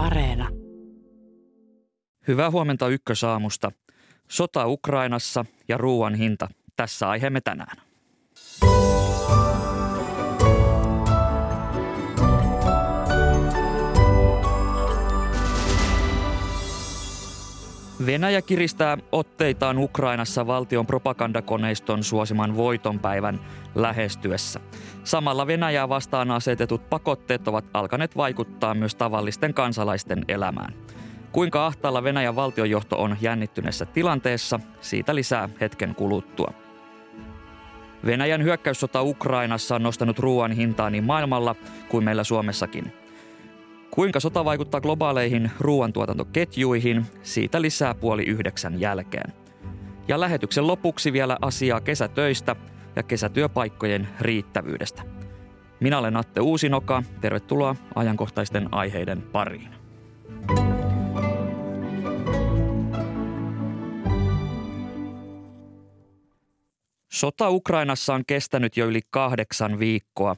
Areena. Hyvää huomenta Ykkösaamusta. Sota Ukrainassa ja ruoan hinta. Tässä aiheemme tänään. Venäjä kiristää otteitaan Ukrainassa valtion propagandakoneiston suosiman voitonpäivän lähestyessä. Samalla Venäjää vastaan asetetut pakotteet ovat alkaneet vaikuttaa myös tavallisten kansalaisten elämään. Kuinka ahtaalla Venäjän valtionjohto on jännittyneessä tilanteessa, siitä lisää hetken kuluttua. Venäjän hyökkäyssota Ukrainassa on nostanut ruoan hintaa niin maailmalla kuin meillä Suomessakin – Kuinka sota vaikuttaa globaaleihin ruoantuotantoketjuihin, siitä lisää puoli yhdeksän jälkeen. Ja lähetyksen lopuksi vielä asiaa kesätöistä ja kesätyöpaikkojen riittävyydestä. Minä olen Atte Uusinoka, tervetuloa ajankohtaisten aiheiden pariin. Sota Ukrainassa on kestänyt jo yli kahdeksan viikkoa.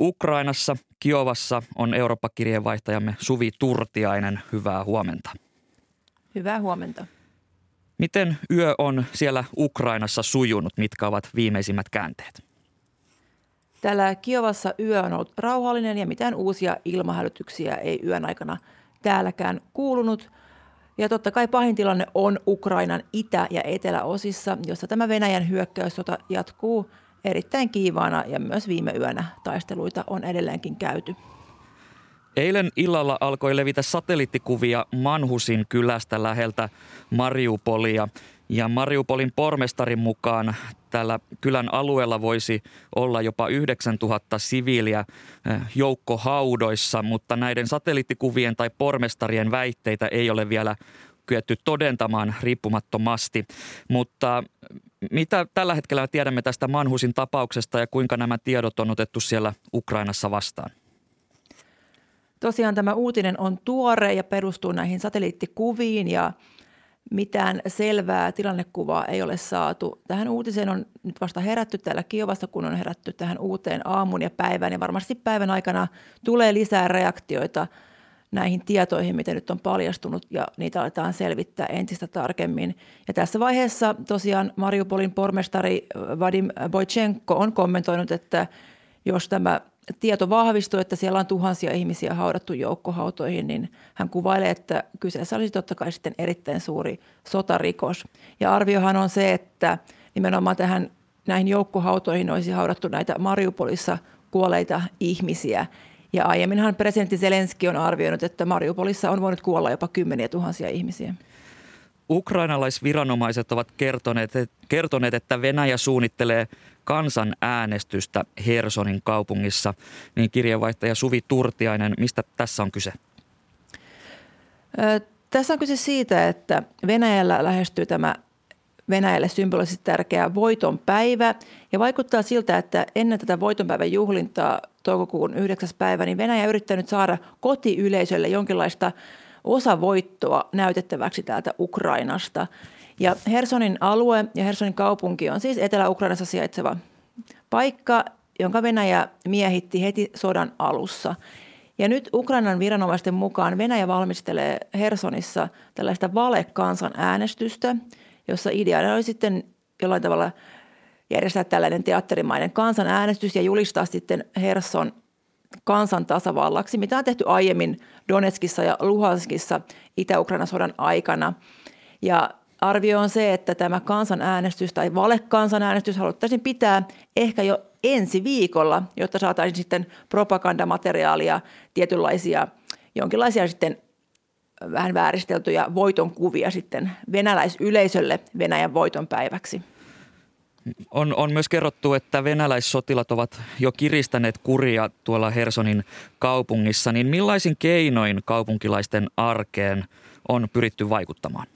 Ukrainassa Kiovassa on Eurooppa-kirjeenvaihtajamme Suvi Turtiainen. Hyvää huomenta. Hyvää huomenta. Miten yö on siellä Ukrainassa sujunut? Mitkä ovat viimeisimmät käänteet? Täällä Kiovassa yö on ollut rauhallinen ja mitään uusia ilmahälytyksiä ei yön aikana täälläkään kuulunut. Ja totta kai pahin tilanne on Ukrainan itä- ja eteläosissa, jossa tämä Venäjän hyökkäyssota jatkuu erittäin kiivaana ja myös viime yönä taisteluita on edelleenkin käyty. Eilen illalla alkoi levitä satelliittikuvia Manhusin kylästä läheltä Mariupolia. Ja Mariupolin pormestarin mukaan tällä kylän alueella voisi olla jopa 9000 siviiliä eh, joukkohaudoissa, mutta näiden satelliittikuvien tai pormestarien väitteitä ei ole vielä kyetty todentamaan riippumattomasti. Mutta mitä tällä hetkellä tiedämme tästä Manhusin tapauksesta ja kuinka nämä tiedot on otettu siellä Ukrainassa vastaan? Tosiaan tämä uutinen on tuore ja perustuu näihin satelliittikuviin ja mitään selvää tilannekuvaa ei ole saatu. Tähän uutiseen on nyt vasta herätty täällä Kiovassa, kun on herätty tähän uuteen aamun ja päivään ja varmasti päivän aikana tulee lisää reaktioita – näihin tietoihin, mitä nyt on paljastunut ja niitä aletaan selvittää entistä tarkemmin. Ja tässä vaiheessa tosiaan Mariupolin pormestari Vadim Boichenko on kommentoinut, että jos tämä tieto vahvistuu, että siellä on tuhansia ihmisiä haudattu joukkohautoihin, niin hän kuvailee, että kyseessä olisi totta kai sitten erittäin suuri sotarikos. Ja arviohan on se, että nimenomaan tähän näihin joukkohautoihin olisi haudattu näitä Mariupolissa kuolleita ihmisiä. Ja aiemminhan presidentti Zelenski on arvioinut, että Mariupolissa on voinut kuolla jopa kymmeniä tuhansia ihmisiä. Ukrainalaisviranomaiset ovat kertoneet, kertoneet, että Venäjä suunnittelee kansanäänestystä Hersonin kaupungissa. Niin kirjeenvaihtaja Suvi Turtiainen, mistä tässä on kyse? Tässä on kyse siitä, että Venäjällä lähestyy tämä Venäjälle symbolisesti tärkeä voitonpäivä. Ja vaikuttaa siltä, että ennen tätä voitonpäivän juhlintaa toukokuun 9. päivä, niin Venäjä on yrittänyt saada kotiyleisölle jonkinlaista osavoittoa näytettäväksi täältä Ukrainasta. Ja Hersonin alue ja Hersonin kaupunki on siis Etelä-Ukrainassa sijaitseva paikka, jonka Venäjä miehitti heti sodan alussa. Ja nyt Ukrainan viranomaisten mukaan Venäjä valmistelee Hersonissa tällaista valekansanäänestystä, jossa ideana oli sitten jollain tavalla järjestää tällainen teatterimainen kansanäänestys ja julistaa sitten Herson kansan tasavallaksi, mitä on tehty aiemmin Donetskissa ja Luhanskissa Itä-Ukrainan sodan aikana. Ja arvio on se, että tämä kansanäänestys tai valekansanäänestys haluttaisiin pitää ehkä jo ensi viikolla, jotta saataisiin sitten propagandamateriaalia, tietynlaisia, jonkinlaisia sitten vähän vääristeltyjä voiton kuvia sitten venäläisyleisölle Venäjän voiton päiväksi. On, on myös kerrottu, että venäläissotilat ovat jo kiristäneet kuria tuolla Hersonin kaupungissa. Niin millaisin keinoin kaupunkilaisten arkeen on pyritty vaikuttamaan?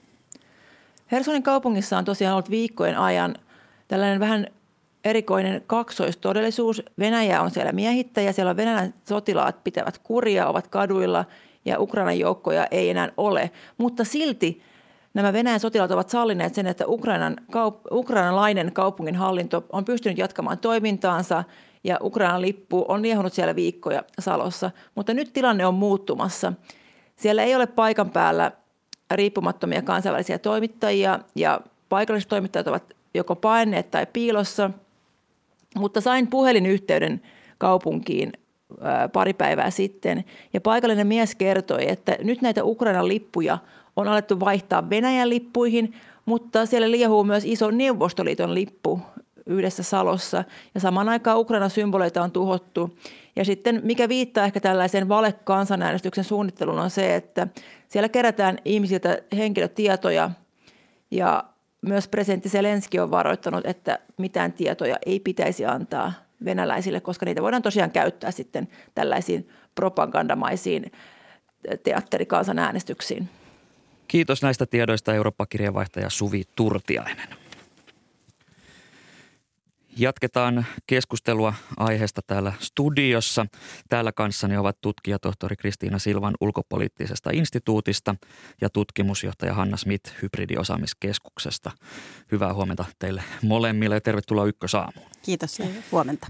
Hersonin kaupungissa on tosiaan ollut viikkojen ajan tällainen vähän erikoinen kaksoistodellisuus. Venäjä on siellä miehittäjä, siellä on Venäjän sotilaat pitävät kuria, ovat kaduilla ja Ukrainan joukkoja ei enää ole. Mutta silti nämä Venäjän sotilaat ovat sallineet sen, että Ukrainan kaup- ukrainalainen kaupungin hallinto on pystynyt jatkamaan toimintaansa ja Ukrainan lippu on liehunut siellä viikkoja Salossa. Mutta nyt tilanne on muuttumassa. Siellä ei ole paikan päällä riippumattomia kansainvälisiä toimittajia ja paikalliset toimittajat ovat joko paineet tai piilossa, mutta sain puhelinyhteyden kaupunkiin pari päivää sitten ja paikallinen mies kertoi, että nyt näitä Ukrainan lippuja on alettu vaihtaa Venäjän lippuihin, mutta siellä liehuu myös iso Neuvostoliiton lippu yhdessä Salossa ja samaan aikaan Ukrainan symboleita on tuhottu. Ja sitten mikä viittaa ehkä tällaiseen valekansanäänestyksen suunnitteluun on se, että siellä kerätään ihmisiltä henkilötietoja ja myös presidentti Zelenski on varoittanut, että mitään tietoja ei pitäisi antaa venäläisille, koska niitä voidaan tosiaan käyttää sitten tällaisiin propagandamaisiin teatterikansanäänestyksiin. Kiitos näistä tiedoista Eurooppa-kirjeenvaihtaja Suvi Turtiainen. Jatketaan keskustelua aiheesta täällä studiossa. Täällä kanssani ovat tutkija tohtori Kristiina Silvan ulkopoliittisesta instituutista ja tutkimusjohtaja Hanna Smith hybridiosaamiskeskuksesta. Hyvää huomenta teille molemmille ja tervetuloa Ykkösaamuun. Kiitos ja huomenta.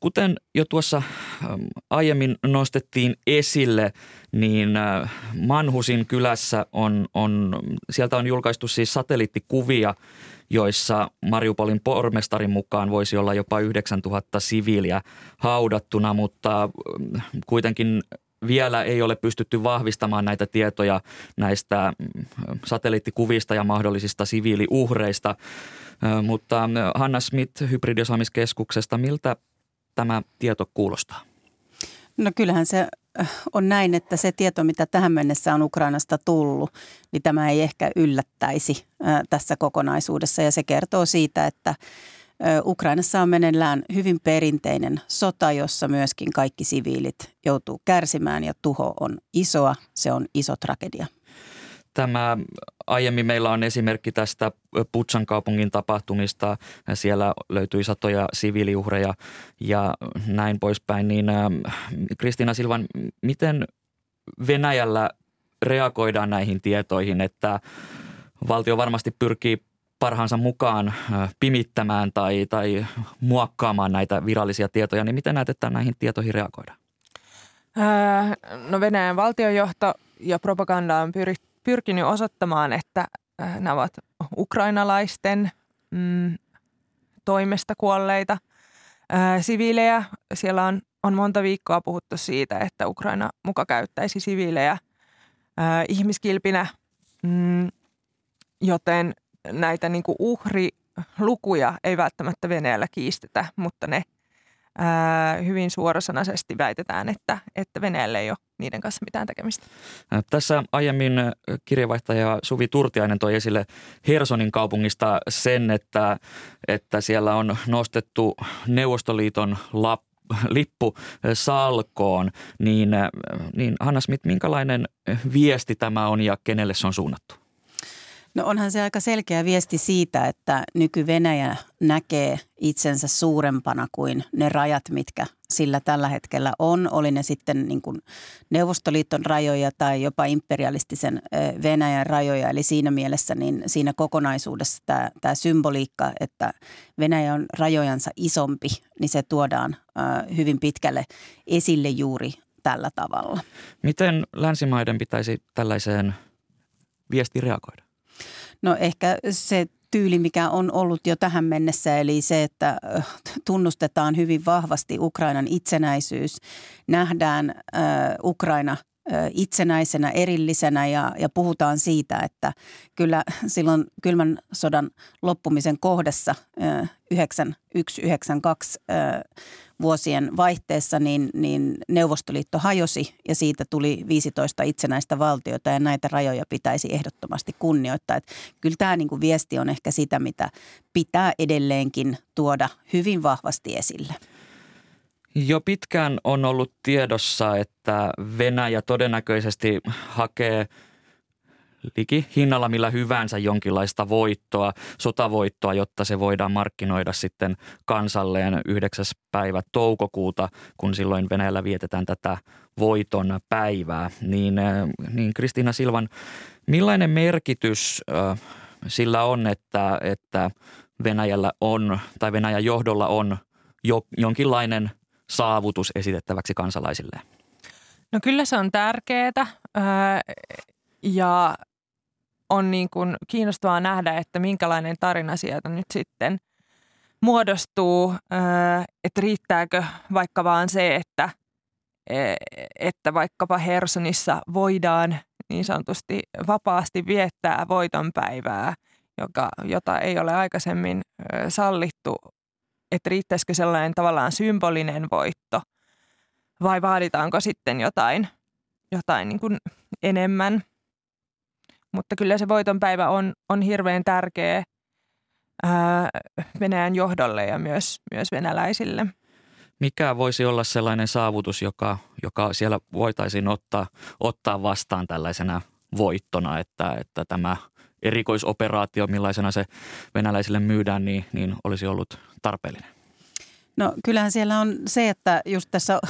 Kuten jo tuossa aiemmin nostettiin esille, niin Manhusin kylässä on, on, sieltä on julkaistu siis satelliittikuvia, joissa Mariupolin pormestarin mukaan voisi olla jopa 9000 siviiliä haudattuna, mutta kuitenkin vielä ei ole pystytty vahvistamaan näitä tietoja näistä satelliittikuvista ja mahdollisista siviiliuhreista. Mutta Hanna Smith hybridiosaamiskeskuksesta, miltä tämä tieto kuulostaa? No kyllähän se äh, on näin, että se tieto, mitä tähän mennessä on Ukrainasta tullut, niin tämä ei ehkä yllättäisi äh, tässä kokonaisuudessa. Ja se kertoo siitä, että äh, Ukrainassa on meneillään hyvin perinteinen sota, jossa myöskin kaikki siviilit joutuu kärsimään ja tuho on isoa. Se on iso tragedia. Tämä aiemmin meillä on esimerkki tästä Putsan kaupungin tapahtumista. Siellä löytyi satoja siviiliuhreja ja näin poispäin. Niin Kristiina Silvan, miten Venäjällä reagoidaan näihin tietoihin, että valtio varmasti pyrkii parhaansa mukaan pimittämään tai, tai muokkaamaan näitä virallisia tietoja, niin miten näet, että näihin tietoihin reagoidaan? no Venäjän valtiojohto ja propaganda on pyritty pyrkinyt osoittamaan, että äh, nämä ovat ukrainalaisten mm, toimesta kuolleita ää, äh, siviilejä. Siellä on, on monta viikkoa puhuttu siitä, että Ukraina muka käyttäisi siviilejä ää, äh, ihmiskilpinä, mm, joten näitä niin uhrilukuja ei välttämättä Venäjällä kiistetä, mutta ne hyvin suorasanaisesti väitetään, että, että Venäjällä ei ole niiden kanssa mitään tekemistä. Tässä aiemmin kirjavaihtaja Suvi Turtiainen toi esille Hersonin kaupungista sen, että, että siellä on nostettu Neuvostoliiton lap, lippu salkoon, niin, niin Hanna Smith, minkälainen viesti tämä on ja kenelle se on suunnattu? No onhan se aika selkeä viesti siitä, että nyky-Venäjä näkee itsensä suurempana kuin ne rajat, mitkä sillä tällä hetkellä on. Oli ne sitten niin kuin Neuvostoliiton rajoja tai jopa imperialistisen Venäjän rajoja. Eli siinä mielessä niin siinä kokonaisuudessa tämä, tämä symboliikka, että Venäjä on rajojansa isompi, niin se tuodaan hyvin pitkälle esille juuri tällä tavalla. Miten länsimaiden pitäisi tällaiseen viestiin reagoida? No ehkä se tyyli, mikä on ollut jo tähän mennessä, eli se, että tunnustetaan hyvin vahvasti Ukrainan itsenäisyys, nähdään äh, Ukraina – itsenäisenä, erillisenä ja, ja puhutaan siitä, että kyllä silloin kylmän sodan loppumisen kohdassa 9192 vuosien vaihteessa niin, niin Neuvostoliitto hajosi ja siitä tuli 15 itsenäistä valtiota ja näitä rajoja pitäisi ehdottomasti kunnioittaa. Että kyllä tämä niin kuin viesti on ehkä sitä, mitä pitää edelleenkin tuoda hyvin vahvasti esille. Jo pitkään on ollut tiedossa, että Venäjä todennäköisesti hakee liki hinnalla millä hyvänsä jonkinlaista voittoa, sotavoittoa, jotta se voidaan markkinoida sitten kansalleen 9. päivä toukokuuta, kun silloin Venäjällä vietetään tätä voiton päivää. Niin, äh, niin Kristiina Silvan, millainen merkitys sillä on, että, että Venäjällä on tai Venäjän johdolla on jo, jonkinlainen – saavutus esitettäväksi kansalaisille? No kyllä se on tärkeää ja on niin kuin kiinnostavaa nähdä, että minkälainen tarina sieltä nyt sitten muodostuu, että riittääkö vaikka vaan se, että, e, että vaikkapa Hersonissa voidaan niin sanotusti vapaasti viettää voitonpäivää, joka, jota ei ole aikaisemmin sallittu, että riittäisikö sellainen tavallaan symbolinen voitto vai vaaditaanko sitten jotain, jotain niin kuin enemmän. Mutta kyllä se voitonpäivä on, on hirveän tärkeä ää, Venäjän johdolle ja myös, myös venäläisille. Mikä voisi olla sellainen saavutus, joka, joka siellä voitaisiin ottaa, ottaa vastaan tällaisena voittona, että, että tämä erikoisoperaatio, millaisena se venäläisille myydään, niin, niin olisi ollut tarpeellinen? No kyllähän siellä on se, että just tässä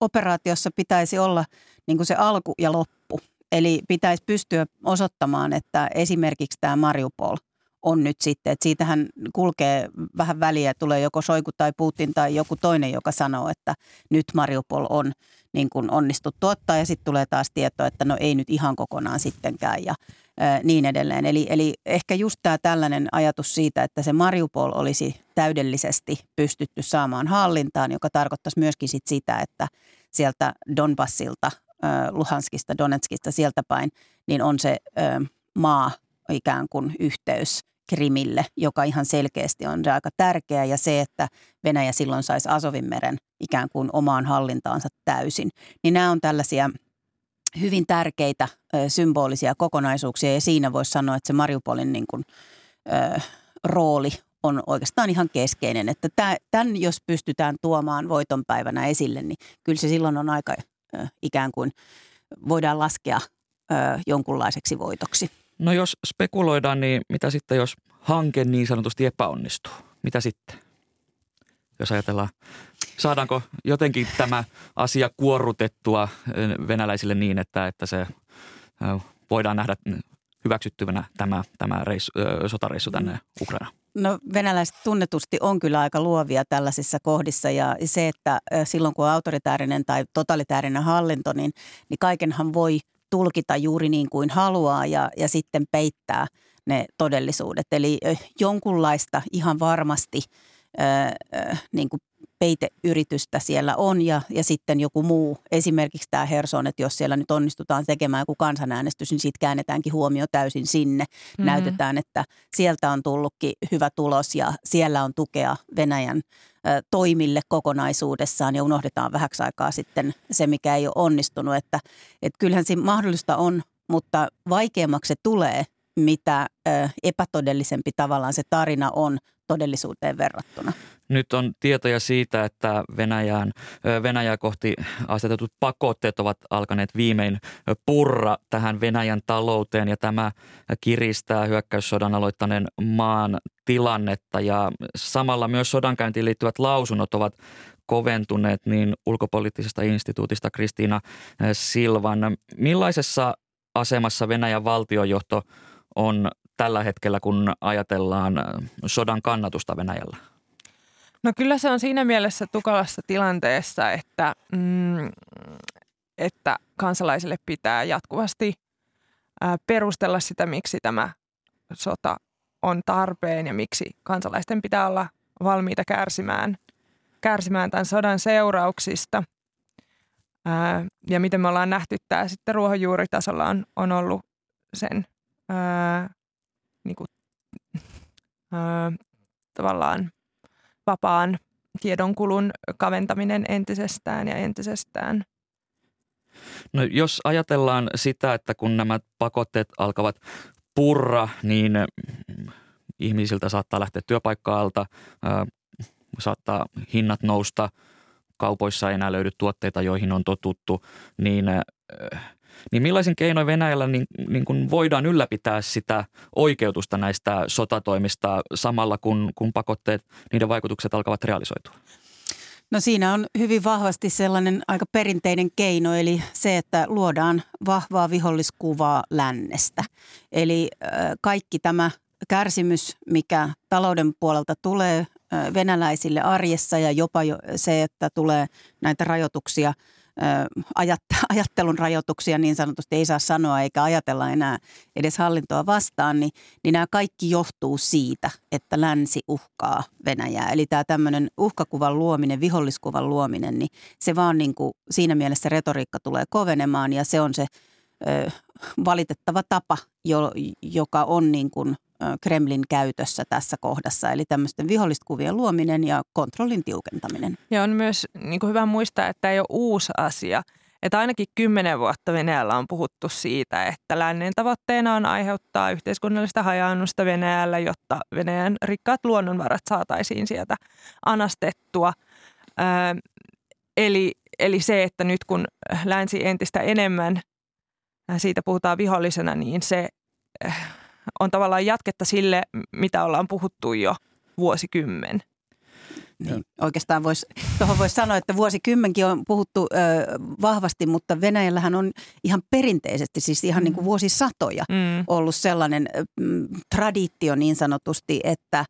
operaatiossa pitäisi olla niin kuin se alku ja loppu. Eli pitäisi pystyä osoittamaan, että esimerkiksi tämä Mariupol on nyt sitten, että siitähän kulkee vähän väliä, tulee joko Soiku tai Putin tai joku toinen, joka sanoo, että nyt Mariupol on niin kuin onnistuttu ottaa ja sitten tulee taas tieto, että no ei nyt ihan kokonaan sittenkään ja niin edelleen. Eli, eli ehkä just tämä tällainen ajatus siitä, että se Mariupol olisi täydellisesti pystytty saamaan hallintaan, joka tarkoittaisi myöskin sit sitä, että sieltä Donbassilta, Luhanskista, Donetskista sieltä päin, niin on se maa ikään kuin yhteys Krimille, joka ihan selkeästi on aika tärkeä ja se, että Venäjä silloin saisi Asovin meren ikään kuin omaan hallintaansa täysin. Niin nämä on tällaisia – hyvin tärkeitä symbolisia kokonaisuuksia ja siinä voisi sanoa, että se Mariupolin niin kuin, ö, rooli on oikeastaan ihan keskeinen. Että tämän, jos pystytään tuomaan voitonpäivänä esille, niin kyllä se silloin on aika ö, ikään kuin voidaan laskea ö, jonkunlaiseksi voitoksi. No jos spekuloidaan, niin mitä sitten, jos hanke niin sanotusti epäonnistuu? Mitä sitten? Jos ajatellaan Saadaanko jotenkin tämä asia kuorrutettua eh, venäläisille niin, että, että se eh, voidaan nähdä hyväksyttyvänä tämä, tämä reissu, eh, sotareissu tänne Ukrainaan? No venäläiset tunnetusti on kyllä aika luovia tällaisissa kohdissa ja se, että silloin kun on autoritäärinen tai totalitaarinen hallinto, niin, niin kaikenhan voi tulkita juuri niin kuin haluaa ja, ja sitten peittää ne todellisuudet. Eli jonkunlaista ihan varmasti niin kuin peiteyritystä siellä on ja, ja sitten joku muu, esimerkiksi tämä Herson, että jos siellä nyt onnistutaan tekemään joku kansanäänestys, niin sitten käännetäänkin huomio täysin sinne. Mm-hmm. Näytetään, että sieltä on tullutkin hyvä tulos ja siellä on tukea Venäjän ö, toimille kokonaisuudessaan ja unohdetaan vähäksi aikaa sitten se, mikä ei ole onnistunut. Että, että kyllähän se mahdollista on, mutta vaikeammaksi se tulee, mitä epätodellisempi tavallaan se tarina on todellisuuteen verrattuna. Nyt on tietoja siitä, että Venäjään, Venäjää kohti asetetut pakotteet ovat alkaneet viimein purra tähän Venäjän talouteen ja tämä kiristää hyökkäyssodan aloittaneen maan tilannetta ja samalla myös sodankäyntiin liittyvät lausunnot ovat koventuneet niin ulkopoliittisesta instituutista Kristiina Silvan. Millaisessa asemassa Venäjän valtiojohto on tällä hetkellä, kun ajatellaan sodan kannatusta Venäjällä? No kyllä se on siinä mielessä tukalassa tilanteessa, että, mm, että kansalaisille pitää jatkuvasti ää, perustella sitä, miksi tämä sota on tarpeen ja miksi kansalaisten pitää olla valmiita kärsimään, kärsimään tämän sodan seurauksista. Ää, ja miten me ollaan nähty tämä sitten ruohonjuuritasolla on, on ollut sen ää, kuin, ää, tavallaan vapaan tiedonkulun kaventaminen entisestään ja entisestään. No jos ajatellaan sitä, että kun nämä pakotteet alkavat purra, niin mm, ihmisiltä saattaa lähteä työpaikkaalta, saattaa hinnat nousta, kaupoissa ei enää löydy tuotteita, joihin on totuttu, niin niin millaisin keinoin Venäjällä niin, niin kuin voidaan ylläpitää sitä oikeutusta näistä sotatoimista samalla kun, kun pakotteet, niiden vaikutukset alkavat realisoitua? No siinä on hyvin vahvasti sellainen aika perinteinen keino, eli se, että luodaan vahvaa viholliskuvaa lännestä. Eli kaikki tämä kärsimys, mikä talouden puolelta tulee venäläisille arjessa ja jopa se, että tulee näitä rajoituksia – ajattelun rajoituksia niin sanotusti ei saa sanoa eikä ajatella enää edes hallintoa vastaan, niin, niin nämä kaikki johtuu siitä, että länsi uhkaa Venäjää. Eli tämä tämmöinen uhkakuvan luominen, viholliskuvan luominen, niin se vaan niin kuin, siinä mielessä retoriikka tulee kovenemaan ja se on se ö, valitettava tapa, jo, joka on niin kuin Kremlin käytössä tässä kohdassa, eli tämmöisten vihollistkuvien luominen ja kontrollin tiukentaminen. Ja on myös niin kuin hyvä muistaa, että ei ole uusi asia. Että ainakin kymmenen vuotta Venäjällä on puhuttu siitä, että lännen tavoitteena on aiheuttaa yhteiskunnallista hajaannusta Venäjällä, jotta Venäjän rikkaat luonnonvarat saataisiin sieltä anastettua. Ö, eli, eli se, että nyt kun länsi entistä enemmän siitä puhutaan vihollisena, niin se on tavallaan jatketta sille, mitä ollaan puhuttu jo vuosikymmen. Niin. Oikeastaan voisi, tuohon voisi sanoa, että vuosikymmenkin on puhuttu ö, vahvasti, mutta Venäjällähän on ihan perinteisesti, siis ihan mm. niin kuin vuosisatoja mm. ollut sellainen mm, traditio niin sanotusti, että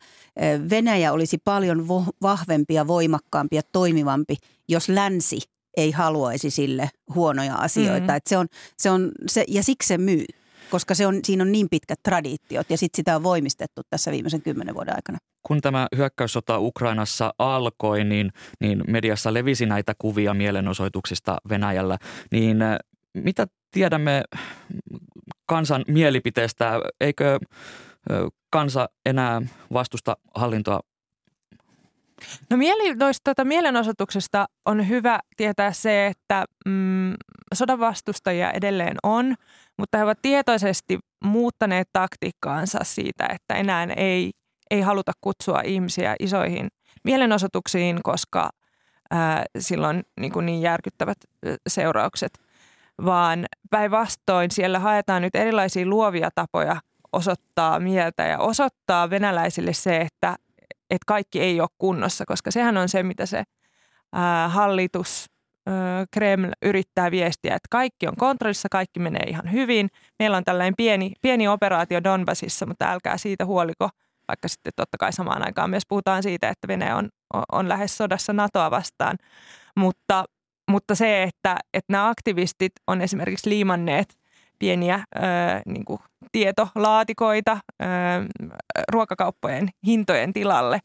Venäjä olisi paljon vo- vahvempi ja voimakkaampi ja toimivampi, jos länsi ei haluaisi sille huonoja asioita. Mm. Et se on, se on se, ja siksi se myy koska se on, siinä on niin pitkät traditiot ja sitten sitä on voimistettu tässä viimeisen kymmenen vuoden aikana. Kun tämä hyökkäyssota Ukrainassa alkoi, niin, niin mediassa levisi näitä kuvia mielenosoituksista Venäjällä. Niin äh, mitä tiedämme kansan mielipiteestä? Eikö äh, kansa enää vastusta hallintoa No mieli, tuota mielenosoituksesta on hyvä tietää se, että mm, sodan vastustajia edelleen on, mutta he ovat tietoisesti muuttaneet taktiikkaansa siitä, että enää ei, ei haluta kutsua ihmisiä isoihin mielenosoituksiin, koska ää, silloin niin, kuin niin järkyttävät seuraukset, vaan päinvastoin siellä haetaan nyt erilaisia luovia tapoja osoittaa mieltä ja osoittaa venäläisille se, että, että kaikki ei ole kunnossa, koska sehän on se, mitä se ää, hallitus Kreml yrittää viestiä, että kaikki on kontrollissa, kaikki menee ihan hyvin. Meillä on tällainen pieni, pieni operaatio Donbasissa, mutta älkää siitä huoliko, vaikka sitten totta kai samaan aikaan myös puhutaan siitä, että Venäjä on, on lähes sodassa NATOa vastaan. Mutta, mutta se, että, että nämä aktivistit on esimerkiksi liimanneet pieniä ö, niin kuin tietolaatikoita ö, ruokakauppojen hintojen tilalle.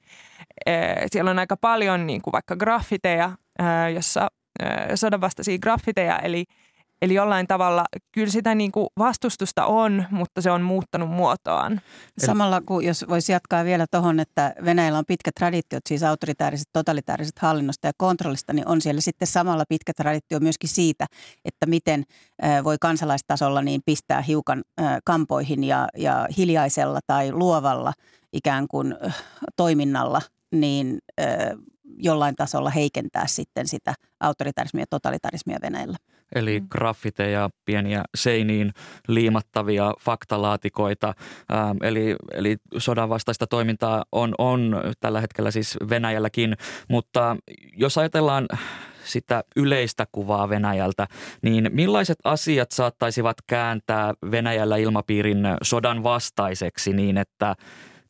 Ö, siellä on aika paljon niin kuin vaikka graffiteja, ö, jossa sodanvastaisia graffiteja, eli, eli jollain tavalla kyllä sitä niin kuin vastustusta on, mutta se on muuttanut muotoaan. Samalla kun jos voisi jatkaa vielä tuohon, että Venäjällä on pitkät traditiot, siis autoritääriset, totalitaariset hallinnosta ja kontrollista, niin on siellä sitten samalla pitkä traditio myöskin siitä, että miten voi kansalaistasolla niin pistää hiukan kampoihin ja, ja hiljaisella tai luovalla ikään kuin toiminnalla niin jollain tasolla heikentää sitten sitä autoritarismia ja totalitarismia Venäjällä. Eli mm. graffiteja, pieniä seiniin liimattavia faktalaatikoita. Ähm, eli, eli sodan vastaista toimintaa on, on tällä hetkellä siis Venäjälläkin. Mutta jos ajatellaan sitä yleistä kuvaa Venäjältä, niin millaiset asiat saattaisivat kääntää Venäjällä ilmapiirin sodan vastaiseksi niin, että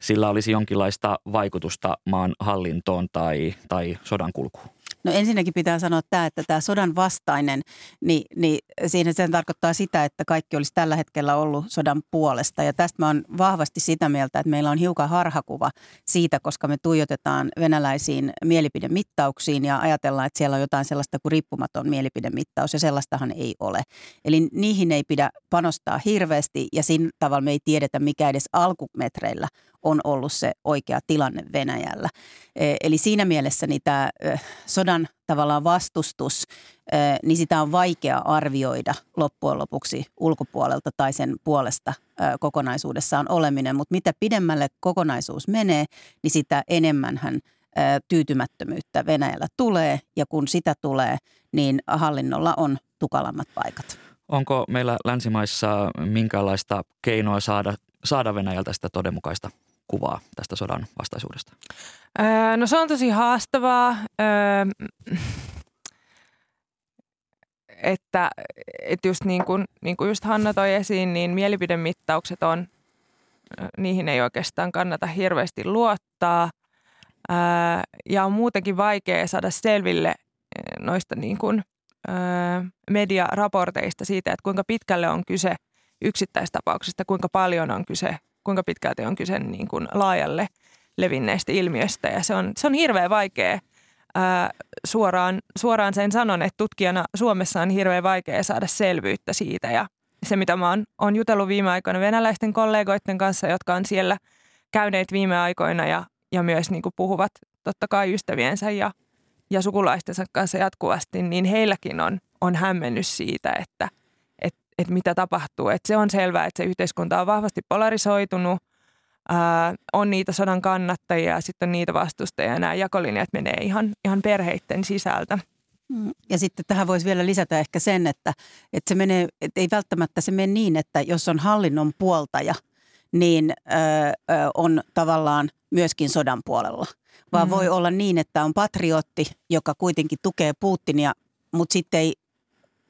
sillä olisi jonkinlaista vaikutusta maan hallintoon tai, tai sodan kulkuun? No ensinnäkin pitää sanoa tämä, että tämä sodan vastainen, niin, niin siinä sen tarkoittaa sitä, että kaikki olisi tällä hetkellä ollut sodan puolesta. Ja tästä mä oon vahvasti sitä mieltä, että meillä on hiukan harhakuva siitä, koska me tuijotetaan venäläisiin mielipidemittauksiin ja ajatellaan, että siellä on jotain sellaista kuin riippumaton mielipidemittaus ja sellaistahan ei ole. Eli niihin ei pidä panostaa hirveästi ja siinä tavalla me ei tiedetä, mikä edes alkumetreillä on ollut se oikea tilanne Venäjällä. E, eli siinä mielessä niin tämä sodan tavallaan vastustus, niin sitä on vaikea arvioida loppujen lopuksi ulkopuolelta tai sen puolesta kokonaisuudessaan oleminen. Mutta mitä pidemmälle kokonaisuus menee, niin sitä enemmän hän tyytymättömyyttä Venäjällä tulee ja kun sitä tulee, niin hallinnolla on tukalammat paikat. Onko meillä länsimaissa minkälaista keinoa saada, saada Venäjältä sitä todenmukaista kuvaa tästä sodan vastaisuudesta? Öö, no se on tosi haastavaa, öö, että, että just niin kuin, niin kuin just Hanna toi esiin, niin mielipidemittaukset on, niihin ei oikeastaan kannata hirveästi luottaa. Öö, ja on muutenkin vaikea saada selville noista niin kuin, mediaraporteista siitä, että kuinka pitkälle on kyse yksittäistapauksista, kuinka paljon on kyse, kuinka pitkälti on kyse niin kuin laajalle levinneistä ilmiöstä. Ja se on, se on hirveän vaikea ää, suoraan, suoraan sen sanon, että tutkijana Suomessa on hirveän vaikea saada selvyyttä siitä. Ja se, mitä mä oon, oon jutellut viime aikoina venäläisten kollegoiden kanssa, jotka on siellä käyneet viime aikoina ja, ja myös niin kuin puhuvat totta kai ystäviensä ja, ja sukulaistensa kanssa jatkuvasti, niin heilläkin on, on hämmennys siitä, että et, et mitä tapahtuu. Et se on selvää, että se yhteiskunta on vahvasti polarisoitunut, ää, on niitä sodan kannattajia ja sitten on niitä vastustajia ja nämä jakolinjat menee ihan, ihan perheiden sisältä. Mm. Ja sitten tähän voisi vielä lisätä ehkä sen, että, että se menee, että ei välttämättä se mene niin, että jos on hallinnon puoltaja, niin ö, ö, on tavallaan myöskin sodan puolella. Vaan mm. voi olla niin, että on patriotti, joka kuitenkin tukee Putinia, mutta sitten ei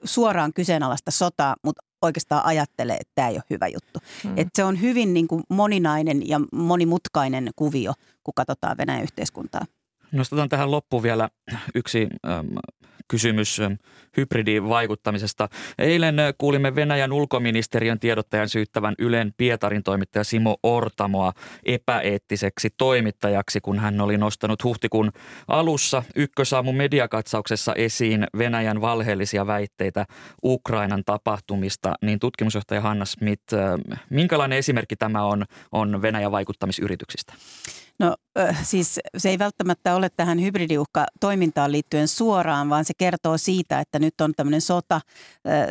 suoraan kyseenalaista sotaa, mutta oikeastaan ajattelee, että tämä ei ole hyvä juttu. Mm. Et se on hyvin niin kuin moninainen ja monimutkainen kuvio, kun katsotaan Venäjän yhteiskuntaa. Nostetaan tähän loppuun vielä yksi ähm, kysymys hybridivaikuttamisesta. Eilen kuulimme Venäjän ulkoministeriön tiedottajan syyttävän Ylen Pietarin toimittaja Simo Ortamoa epäeettiseksi toimittajaksi, kun hän oli nostanut huhtikuun alussa ykkösaamun mediakatsauksessa esiin Venäjän valheellisia väitteitä Ukrainan tapahtumista. Niin tutkimusjohtaja Hanna Smith, minkälainen esimerkki tämä on, on Venäjän vaikuttamisyrityksistä? No siis se ei välttämättä ole tähän hybridiuhka-toimintaan liittyen suoraan, vaan se kertoo siitä, että nyt on tämmöinen sota,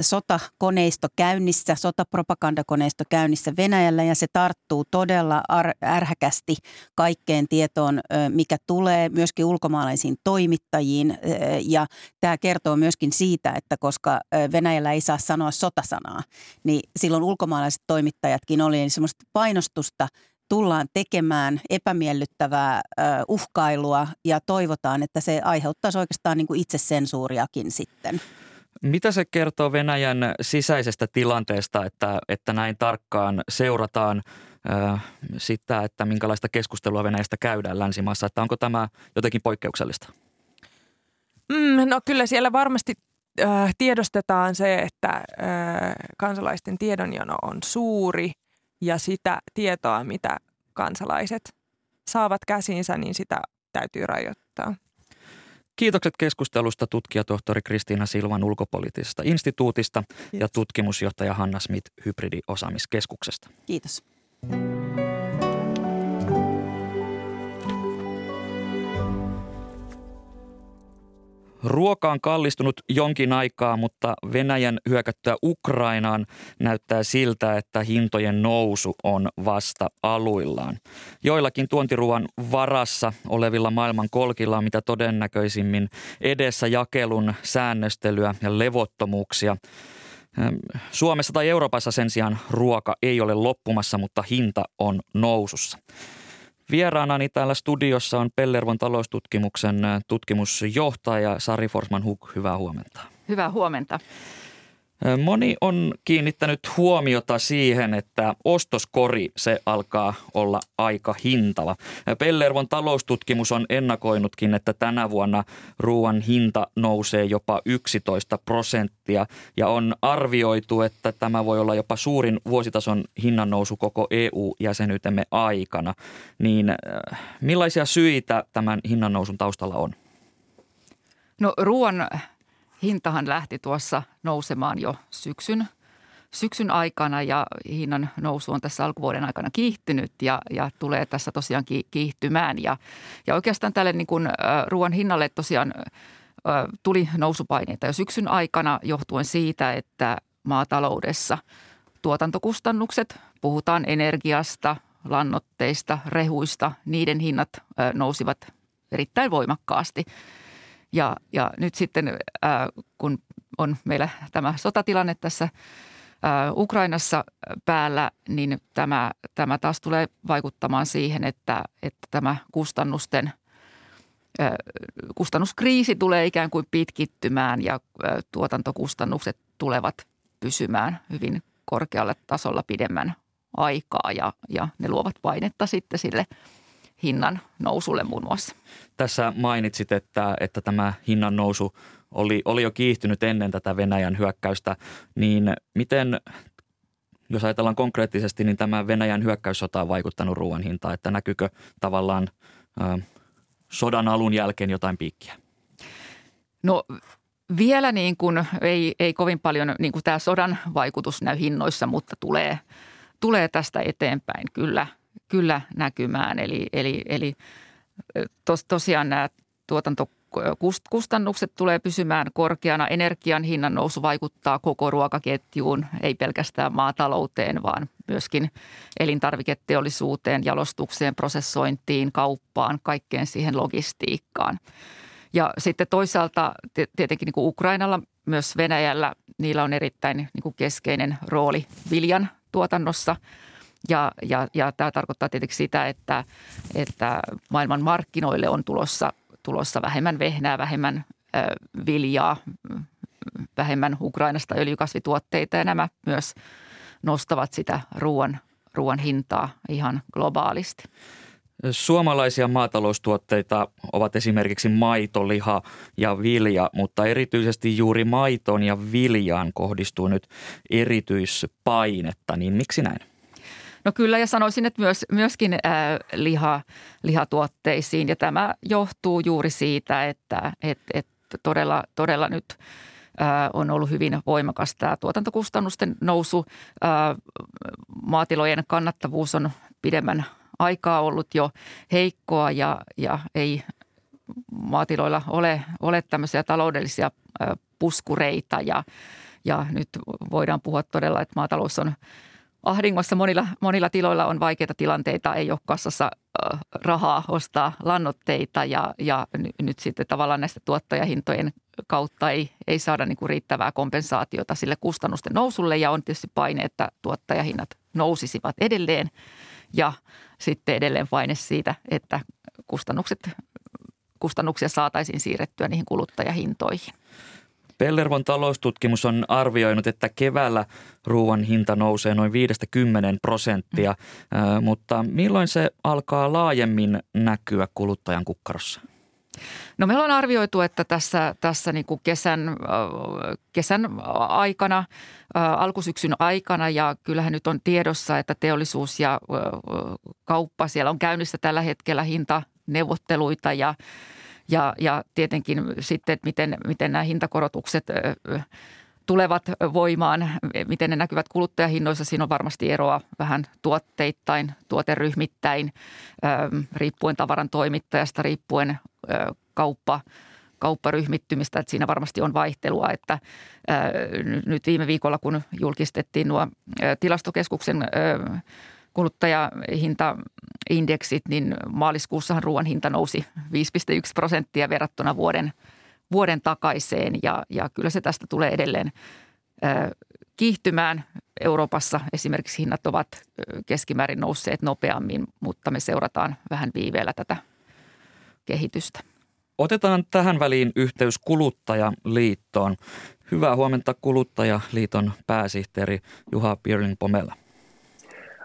sotakoneisto käynnissä, sotapropagandakoneisto käynnissä Venäjällä ja se tarttuu todella ärhäkästi kaikkeen tietoon, mikä tulee myöskin ulkomaalaisiin toimittajiin ja tämä kertoo myöskin siitä, että koska Venäjällä ei saa sanoa sotasanaa, niin silloin ulkomaalaiset toimittajatkin oli semmoista painostusta – tullaan tekemään epämiellyttävää uhkailua ja toivotaan, että se aiheuttaisi oikeastaan niin kuin itsesensuuriakin sitten. Mitä se kertoo Venäjän sisäisestä tilanteesta, että, että näin tarkkaan seurataan äh, sitä, että minkälaista keskustelua Venäjästä käydään länsimaassa? Että onko tämä jotenkin poikkeuksellista? Mm, no kyllä siellä varmasti äh, tiedostetaan se, että äh, kansalaisten tiedonjano on suuri – ja sitä tietoa, mitä kansalaiset saavat käsiinsä, niin sitä täytyy rajoittaa. Kiitokset keskustelusta tutkijatohtori Kristiina Silvan ulkopoliittisesta instituutista Kiitos. ja tutkimusjohtaja Hanna Smith hybridiosaamiskeskuksesta. Kiitos. Ruoka on kallistunut jonkin aikaa, mutta Venäjän hyökättyä Ukrainaan näyttää siltä, että hintojen nousu on vasta aluillaan. Joillakin tuontiruoan varassa olevilla maailman kolkilla on mitä todennäköisimmin edessä jakelun säännöstelyä ja levottomuuksia. Suomessa tai Euroopassa sen sijaan ruoka ei ole loppumassa, mutta hinta on nousussa. Vieraanani täällä studiossa on Pellervon taloustutkimuksen tutkimusjohtaja Sari Forsman Huk. Hyvää huomenta. Hyvää huomenta. Moni on kiinnittänyt huomiota siihen, että ostoskori se alkaa olla aika hintava. Pellervon taloustutkimus on ennakoinutkin, että tänä vuonna ruoan hinta nousee jopa 11 prosenttia ja on arvioitu, että tämä voi olla jopa suurin vuositason hinnan nousu koko EU-jäsenyytemme aikana. Niin millaisia syitä tämän hinnan nousun taustalla on? No ruoan hintahan lähti tuossa nousemaan jo syksyn, syksyn aikana ja hinnan nousu on tässä alkuvuoden aikana kiihtynyt ja, ja tulee tässä tosiaan kiihtymään. Ja, ja oikeastaan tälle niin kuin, ruoan hinnalle tosiaan tuli nousupaineita jo syksyn aikana johtuen siitä, että maataloudessa tuotantokustannukset, puhutaan energiasta, lannoitteista, rehuista, niiden hinnat nousivat erittäin voimakkaasti – ja, ja nyt sitten, ää, kun on meillä tämä sotatilanne tässä ää, Ukrainassa päällä, niin tämä, tämä taas tulee vaikuttamaan siihen, että, että tämä kustannusten ää, kustannuskriisi tulee ikään kuin pitkittymään ja ää, tuotantokustannukset tulevat pysymään hyvin korkealla tasolla pidemmän aikaa ja, ja ne luovat painetta sitten sille – hinnan nousulle muun muassa. Tässä mainitsit, että, että tämä hinnan nousu oli, oli jo kiihtynyt ennen tätä Venäjän hyökkäystä, niin miten jos ajatellaan konkreettisesti, niin tämä Venäjän hyökkäyssota on vaikuttanut ruoan hintaan, että näkyykö tavallaan ä, sodan alun jälkeen jotain piikkiä? No vielä niin kuin ei, ei kovin paljon niin kuin tämä sodan vaikutus näy hinnoissa, mutta tulee, tulee tästä eteenpäin kyllä, kyllä näkymään. Eli, eli, eli tos, tosiaan nämä tuotantokustannukset tulee pysymään korkeana. Energian hinnan nousu vaikuttaa koko ruokaketjuun, ei pelkästään maatalouteen, vaan myöskin elintarviketeollisuuteen, jalostukseen, prosessointiin, kauppaan, kaikkeen siihen logistiikkaan. Ja sitten toisaalta tietenkin niin kuin Ukrainalla, myös Venäjällä, niillä on erittäin niin kuin keskeinen rooli viljan tuotannossa. Ja, ja, ja tämä tarkoittaa tietenkin sitä, että, että maailman markkinoille on tulossa, tulossa vähemmän vehnää, vähemmän ö, viljaa, vähemmän Ukrainasta öljykasvituotteita ja nämä myös nostavat sitä ruoan, ruoan hintaa ihan globaalisti. Suomalaisia maataloustuotteita ovat esimerkiksi maito, liha ja vilja, mutta erityisesti juuri maitoon ja viljaan kohdistuu nyt erityispainetta, niin miksi näin? No kyllä ja sanoisin, että myös, myöskin ää, liha, lihatuotteisiin ja tämä johtuu juuri siitä, että et, et todella, todella nyt ää, on ollut hyvin voimakas tämä tuotantokustannusten nousu. Ää, maatilojen kannattavuus on pidemmän aikaa ollut jo heikkoa ja, ja ei maatiloilla ole, ole tämmöisiä taloudellisia puskureita ja, ja nyt voidaan puhua todella, että maatalous on ahdingossa. Monilla, monilla tiloilla on vaikeita tilanteita, ei ole kassassa rahaa ostaa lannoitteita ja, ja nyt sitten tavallaan näistä tuottajahintojen kautta ei, ei saada niin kuin riittävää kompensaatiota sille kustannusten nousulle ja on tietysti paine, että tuottajahinnat nousisivat edelleen ja sitten edelleen paine siitä, että kustannukset, kustannuksia saataisiin siirrettyä niihin kuluttajahintoihin. Pellervon taloustutkimus on arvioinut, että keväällä ruoan hinta nousee noin 5-10 prosenttia, mm. mutta milloin se alkaa laajemmin näkyä kuluttajan kukkarossa? No meillä on arvioitu, että tässä, tässä niin kuin kesän, kesän aikana, alkusyksyn aikana ja kyllähän nyt on tiedossa, että teollisuus ja kauppa, siellä on käynnissä tällä hetkellä hintaneuvotteluita ja, ja, ja tietenkin sitten, että miten, miten nämä hintakorotukset tulevat voimaan, miten ne näkyvät kuluttajahinnoissa. Siinä on varmasti eroa vähän tuotteittain, tuoteryhmittäin, riippuen tavaran toimittajasta, riippuen kauppa, kaupparyhmittymistä, että siinä varmasti on vaihtelua, että nyt viime viikolla, kun julkistettiin nuo tilastokeskuksen ää, kuluttajahintaindeksit, niin maaliskuussahan ruoan hinta nousi 5,1 prosenttia verrattuna vuoden, vuoden takaiseen ja, ja kyllä se tästä tulee edelleen ää, kiihtymään. Euroopassa esimerkiksi hinnat ovat keskimäärin nousseet nopeammin, mutta me seurataan vähän viiveellä tätä kehitystä. Otetaan tähän väliin yhteys Kuluttajaliittoon. Hyvää huomenta Kuluttajaliiton pääsihteeri Juha Pirling-Pomela.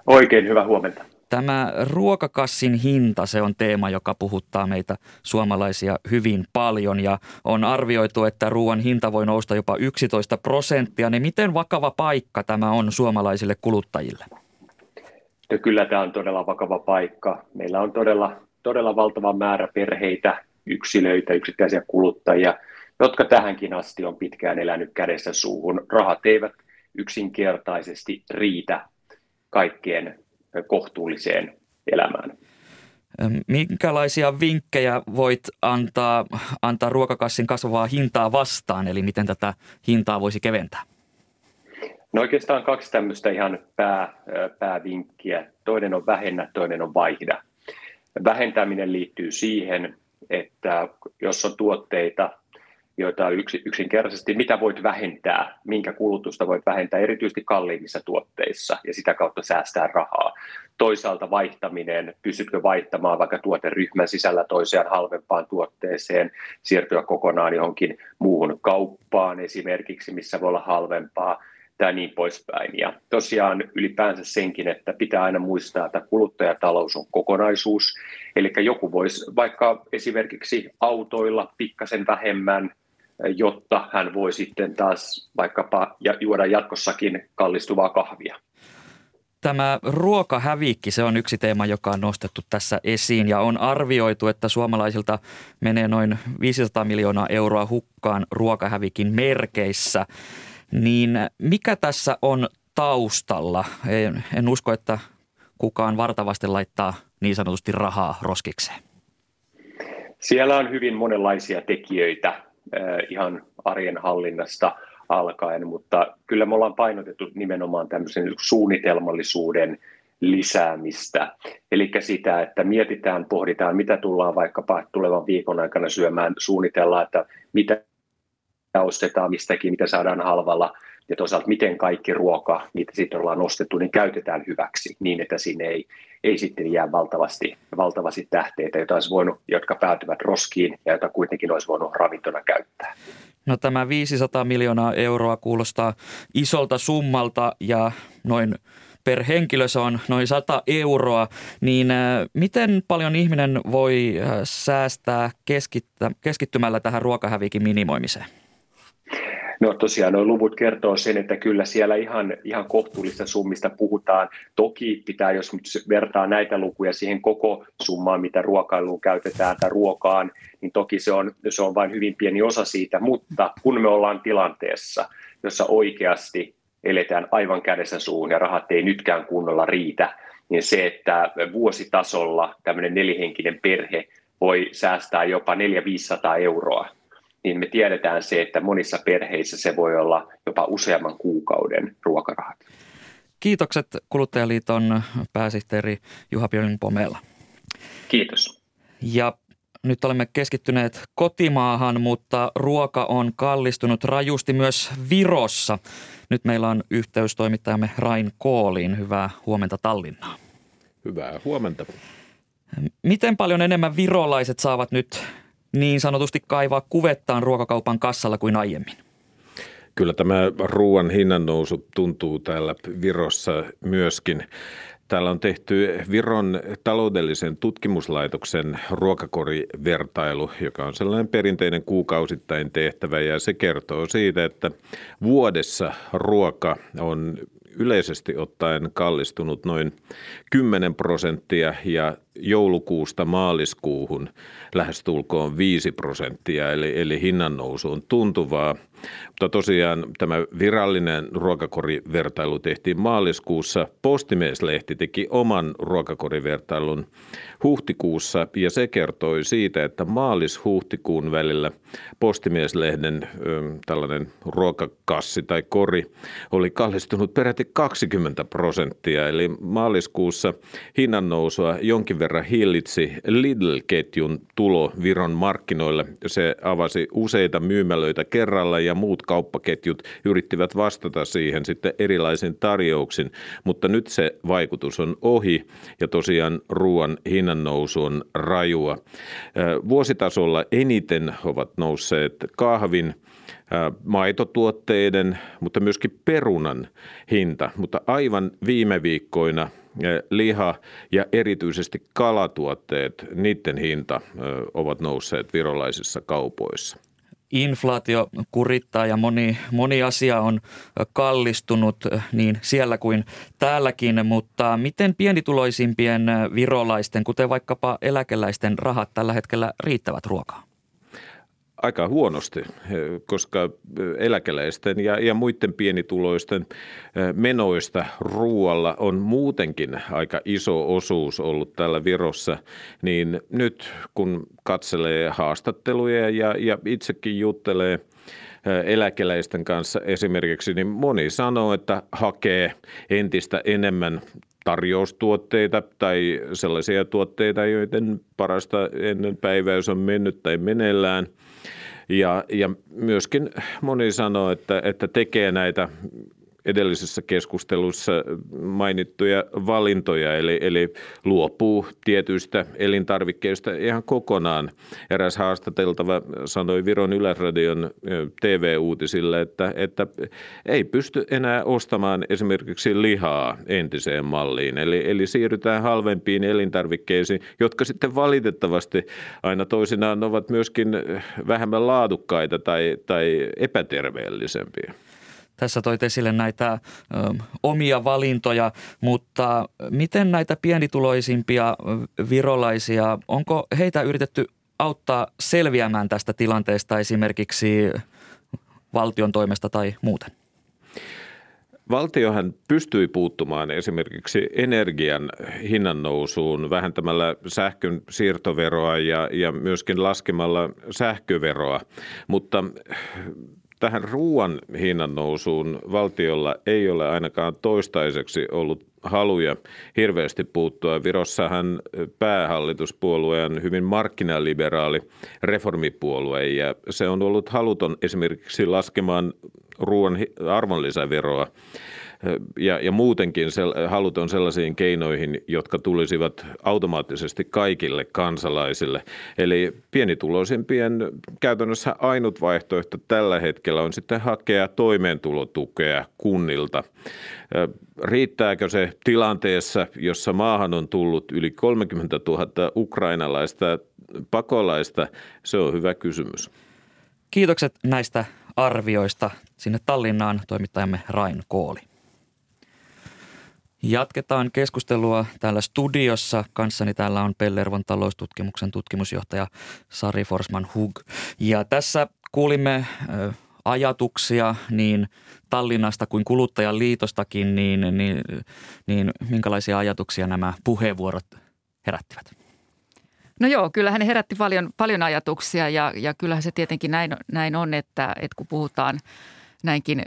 Oikein hyvää huomenta. Tämä ruokakassin hinta, se on teema, joka puhuttaa meitä suomalaisia hyvin paljon ja on arvioitu, että ruoan hinta voi nousta jopa 11 prosenttia. Niin miten vakava paikka tämä on suomalaisille kuluttajille? No kyllä tämä on todella vakava paikka. Meillä on todella, todella valtava määrä perheitä, yksilöitä, yksittäisiä kuluttajia, jotka tähänkin asti on pitkään elänyt kädessä suuhun. Rahat eivät yksinkertaisesti riitä kaikkeen kohtuulliseen elämään. Minkälaisia vinkkejä voit antaa, antaa ruokakassin kasvavaa hintaa vastaan, eli miten tätä hintaa voisi keventää? No oikeastaan kaksi tämmöistä ihan pää, päävinkkiä. Toinen on vähennä, toinen on vaihda. Vähentäminen liittyy siihen, että jos on tuotteita, joita yksinkertaisesti, mitä voit vähentää, minkä kulutusta voit vähentää erityisesti kalliimmissa tuotteissa ja sitä kautta säästää rahaa. Toisaalta vaihtaminen, pystytkö vaihtamaan vaikka tuoteryhmän sisällä toiseen halvempaan tuotteeseen, siirtyä kokonaan johonkin muuhun kauppaan esimerkiksi, missä voi olla halvempaa ja niin poispäin. Ja tosiaan ylipäänsä senkin, että pitää aina muistaa, että kuluttajatalous on kokonaisuus. Eli joku voisi vaikka esimerkiksi autoilla pikkasen vähemmän, jotta hän voi sitten taas vaikkapa juoda jatkossakin kallistuvaa kahvia. Tämä ruokahävikki, se on yksi teema, joka on nostettu tässä esiin ja on arvioitu, että suomalaisilta menee noin 500 miljoonaa euroa hukkaan ruokahävikin merkeissä. Niin mikä tässä on taustalla? En, en usko, että kukaan vartavasti laittaa niin sanotusti rahaa roskikseen. Siellä on hyvin monenlaisia tekijöitä ihan arjen hallinnasta alkaen, mutta kyllä me ollaan painotettu nimenomaan tämmöisen suunnitelmallisuuden lisäämistä. Eli sitä, että mietitään, pohditaan, mitä tullaan vaikkapa tulevan viikon aikana syömään, suunnitellaan, että mitä ostetaan mistäkin, mitä saadaan halvalla ja toisaalta miten kaikki ruoka, mitä sitten ollaan nostettu, niin käytetään hyväksi niin, että sinne ei, ei sitten jää valtavasti, valtavasti tähteitä, joita olisi voinut, jotka päätyvät roskiin ja joita kuitenkin olisi voinut ravintona käyttää. No tämä 500 miljoonaa euroa kuulostaa isolta summalta ja noin per henkilö se on noin 100 euroa, niin äh, miten paljon ihminen voi äh, säästää keskittymällä tähän ruokahävikin minimoimiseen? No tosiaan nuo luvut kertoo sen, että kyllä siellä ihan, ihan kohtuullista summista puhutaan. Toki pitää, jos vertaa näitä lukuja siihen koko summaan, mitä ruokailuun käytetään tai ruokaan, niin toki se on, se on vain hyvin pieni osa siitä, mutta kun me ollaan tilanteessa, jossa oikeasti eletään aivan kädessä suun ja rahat ei nytkään kunnolla riitä, niin se, että vuositasolla tämmöinen nelihenkinen perhe voi säästää jopa 400-500 euroa niin me tiedetään se, että monissa perheissä se voi olla jopa useamman kuukauden ruokarahat. Kiitokset Kuluttajaliiton pääsihteeri Juha Björn Pomela. Kiitos. Ja nyt olemme keskittyneet kotimaahan, mutta ruoka on kallistunut rajusti myös Virossa. Nyt meillä on yhteys toimittajamme Rain Kooliin. Hyvää huomenta Tallinnaan. Hyvää huomenta. Miten paljon enemmän virolaiset saavat nyt niin sanotusti kaivaa kuvettaan ruokakaupan kassalla kuin aiemmin? Kyllä tämä ruoan hinnan nousu tuntuu täällä Virossa myöskin. Täällä on tehty Viron taloudellisen tutkimuslaitoksen ruokakorivertailu, joka on sellainen perinteinen kuukausittain tehtävä ja se kertoo siitä, että vuodessa ruoka on yleisesti ottaen kallistunut noin 10 prosenttia ja joulukuusta maaliskuuhun lähestulkoon 5 prosenttia, eli, eli hinnannousu on tuntuvaa. Mutta tosiaan tämä virallinen ruokakorivertailu tehtiin maaliskuussa. Postimieslehti teki oman ruokakorivertailun huhtikuussa ja se kertoi siitä, että maalis-huhtikuun välillä Postimieslehden ö, tällainen ruokakassi tai kori oli kallistunut peräti 20 prosenttia. Eli maaliskuussa hinnannousua jonkin verran hillitsi Lidl-ketjun tulo Viron markkinoille. Se avasi useita myymälöitä kerralla ja muut kauppaketjut yrittivät vastata siihen sitten erilaisin tarjouksin, mutta nyt se vaikutus on ohi ja tosiaan ruoan hinnannousu on rajua. Vuositasolla eniten ovat nousseet kahvin, maitotuotteiden, mutta myöskin perunan hinta. Mutta aivan viime viikkoina liha ja erityisesti kalatuotteet, niiden hinta ovat nousseet virolaisissa kaupoissa. Inflaatio kurittaa ja moni, moni asia on kallistunut niin siellä kuin täälläkin, mutta miten pienituloisimpien virolaisten, kuten vaikkapa eläkeläisten rahat tällä hetkellä riittävät ruokaa? Aika huonosti, koska eläkeläisten ja, ja muiden pienituloisten menoista ruoalla on muutenkin aika iso osuus ollut täällä Virossa, niin nyt kun katselee haastatteluja ja, ja itsekin juttelee eläkeläisten kanssa esimerkiksi, niin moni sanoo, että hakee entistä enemmän tarjoustuotteita tai sellaisia tuotteita, joiden parasta ennen päiväys on mennyt tai meneillään – ja, ja myöskin moni sanoo, että, että tekee näitä edellisessä keskustelussa mainittuja valintoja, eli, eli luopuu tietyistä elintarvikkeista ihan kokonaan. Eräs haastateltava sanoi Viron Yleisradion TV-uutisille, että, että ei pysty enää ostamaan esimerkiksi lihaa entiseen malliin. Eli, eli siirrytään halvempiin elintarvikkeisiin, jotka sitten valitettavasti aina toisinaan ovat myöskin vähemmän laadukkaita tai, tai epäterveellisempiä. Tässä toit esille näitä ö, omia valintoja, mutta miten näitä pienituloisimpia virolaisia, onko heitä yritetty auttaa selviämään tästä tilanteesta esimerkiksi valtion toimesta tai muuten? Valtiohan pystyi puuttumaan esimerkiksi energian hinnan nousuun vähentämällä sähkön siirtoveroa ja, ja myöskin laskemalla sähköveroa, mutta tähän ruoan hinnan nousuun valtiolla ei ole ainakaan toistaiseksi ollut haluja hirveästi puuttua. Virossahan päähallituspuolue on hyvin markkinaliberaali reformipuolue ja se on ollut haluton esimerkiksi laskemaan ruoan arvonlisäveroa ja, ja muutenkin sel, haluton sellaisiin keinoihin, jotka tulisivat automaattisesti kaikille kansalaisille. Eli pienituloisimpien käytännössä ainut vaihtoehto tällä hetkellä on sitten hakea toimeentulotukea kunnilta. Riittääkö se tilanteessa, jossa maahan on tullut yli 30 000 ukrainalaista pakolaista? Se on hyvä kysymys. Kiitokset näistä arvioista sinne Tallinnaan toimittajamme Rain Kooli. Jatketaan keskustelua täällä studiossa. Kanssani täällä on Pellervon taloustutkimuksen tutkimusjohtaja Sari Forsman Hug. Ja tässä kuulimme ajatuksia niin Tallinnasta kuin kuluttajan liitostakin, niin, niin, niin minkälaisia ajatuksia nämä puheenvuorot herättivät? No joo, kyllähän ne herätti paljon, paljon ajatuksia ja, ja kyllähän se tietenkin näin, näin on, että, että kun puhutaan – näinkin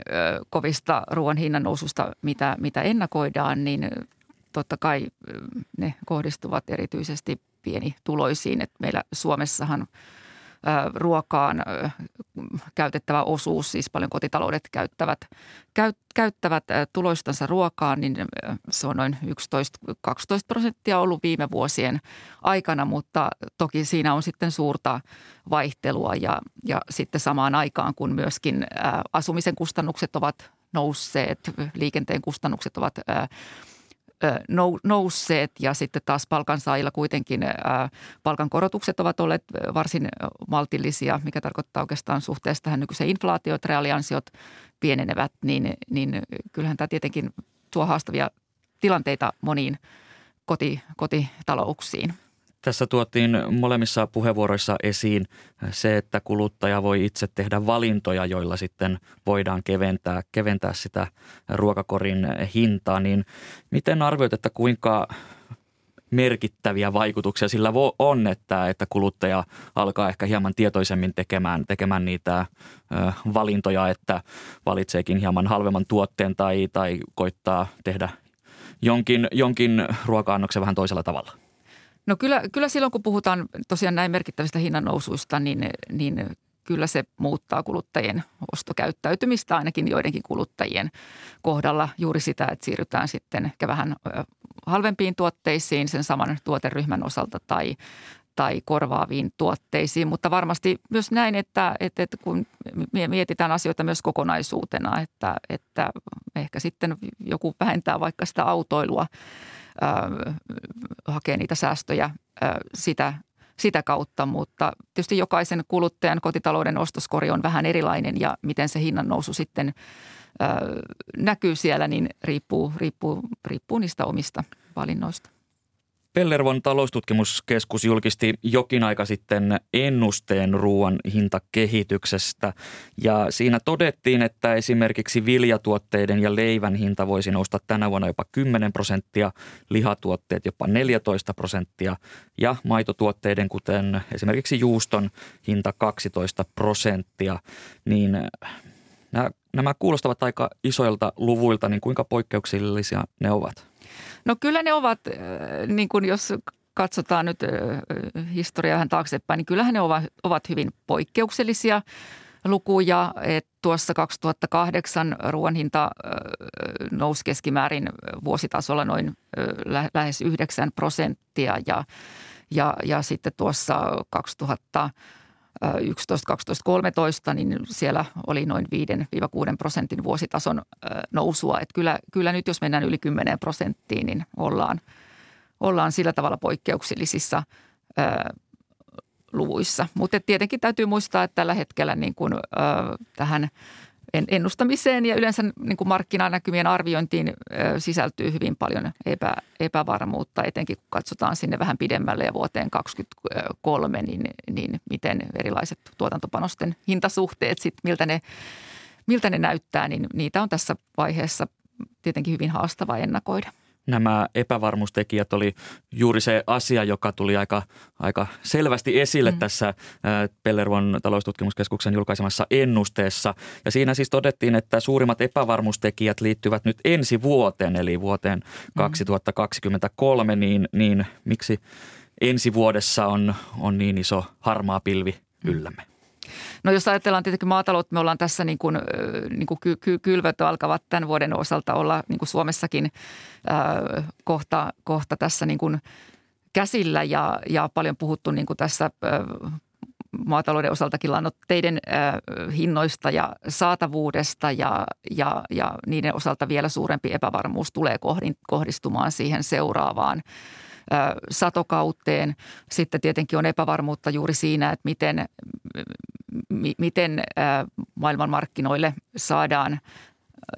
kovista ruoan hinnan noususta, mitä, mitä ennakoidaan, niin totta kai ne kohdistuvat erityisesti pienituloisiin. Et meillä Suomessahan ruokaan käytettävä osuus, siis paljon kotitaloudet käyttävät, käyttävät tuloistansa ruokaan, niin se on noin 11-12 prosenttia ollut viime vuosien aikana, mutta toki siinä on sitten suurta vaihtelua ja, ja sitten samaan aikaan, kun myöskin asumisen kustannukset ovat nousseet, liikenteen kustannukset ovat nousseet ja sitten taas palkansaajilla kuitenkin palkankorotukset ovat olleet varsin maltillisia, mikä tarkoittaa oikeastaan suhteessa tähän nykyiseen inflaatioon, että reaaliansiot pienenevät, niin, niin kyllähän tämä tietenkin tuo haastavia tilanteita moniin koti, kotitalouksiin. Tässä tuotiin molemmissa puheenvuoroissa esiin se, että kuluttaja voi itse tehdä valintoja, joilla sitten voidaan keventää, keventää sitä ruokakorin hintaa. Niin miten arvioit, että kuinka merkittäviä vaikutuksia sillä on, että, että kuluttaja alkaa ehkä hieman tietoisemmin tekemään, tekemään niitä valintoja, että valitseekin hieman halvemman tuotteen tai, tai koittaa tehdä jonkin, jonkin ruoka-annoksen vähän toisella tavalla? No kyllä, kyllä silloin, kun puhutaan tosiaan näin merkittävistä hinnannousuista, niin, niin kyllä se muuttaa kuluttajien ostokäyttäytymistä ainakin joidenkin kuluttajien kohdalla. Juuri sitä, että siirrytään sitten ehkä vähän halvempiin tuotteisiin sen saman tuoteryhmän osalta tai, tai korvaaviin tuotteisiin, mutta varmasti myös näin, että, että, että kun mietitään asioita myös kokonaisuutena, että, että ehkä sitten joku vähentää vaikka sitä autoilua – hakee niitä säästöjä sitä, sitä kautta, mutta tietysti jokaisen kuluttajan kotitalouden ostoskori on vähän erilainen ja miten se hinnan nousu sitten näkyy siellä, niin riippuu, riippuu, riippuu niistä omista valinnoista. Pellervon taloustutkimuskeskus julkisti jokin aika sitten ennusteen ruoan hintakehityksestä ja siinä todettiin, että esimerkiksi viljatuotteiden ja leivän hinta voisi nousta tänä vuonna jopa 10 prosenttia, lihatuotteet jopa 14 prosenttia ja maitotuotteiden kuten esimerkiksi juuston hinta 12 prosenttia, niin nämä, nämä kuulostavat aika isoilta luvuilta, niin kuinka poikkeuksellisia ne ovat? No kyllä ne ovat, niin kuin jos katsotaan nyt historiaa vähän taaksepäin, niin kyllähän ne ovat, hyvin poikkeuksellisia. lukuja, että tuossa 2008 ruoan hinta nousi keskimäärin vuositasolla noin lähes 9 prosenttia ja, ja, ja sitten tuossa 2000 11, 12, 13, niin siellä oli noin 5-6 prosentin vuositason nousua. Että kyllä, kyllä nyt jos mennään yli 10 prosenttiin, niin ollaan, ollaan sillä tavalla poikkeuksellisissa luvuissa. Mutta tietenkin täytyy muistaa, että tällä hetkellä niin kuin, tähän ennustamiseen ja yleensä niin kuin markkinanäkymien arviointiin sisältyy hyvin paljon epä, epävarmuutta, etenkin kun katsotaan sinne vähän pidemmälle ja vuoteen 2023, niin, niin miten erilaiset tuotantopanosten hintasuhteet, sit, miltä, ne, miltä ne näyttää, niin niitä on tässä vaiheessa tietenkin hyvin haastava ennakoida nämä epävarmuustekijät oli juuri se asia, joka tuli aika, aika selvästi esille mm. tässä Pellervon taloustutkimuskeskuksen julkaisemassa ennusteessa. Ja siinä siis todettiin, että suurimmat epävarmuustekijät liittyvät nyt ensi vuoteen, eli vuoteen mm. 2023, niin, niin miksi ensi vuodessa on, on niin iso harmaa pilvi yllämme? No jos ajatellaan tietenkin maataloutta, me ollaan tässä niin kuin, niin kuin ky- ky- kylvöt alkavat tämän vuoden osalta olla niin kuin Suomessakin äh, kohta, kohta tässä niin kuin käsillä ja, ja paljon puhuttu niin kuin tässä äh, maatalouden osaltakin lannoitteiden hinnoista ja saatavuudesta ja, ja, ja niiden osalta vielä suurempi epävarmuus tulee kohdistumaan siihen seuraavaan satokauteen. Sitten tietenkin on epävarmuutta juuri siinä, että miten, miten maailmanmarkkinoille saadaan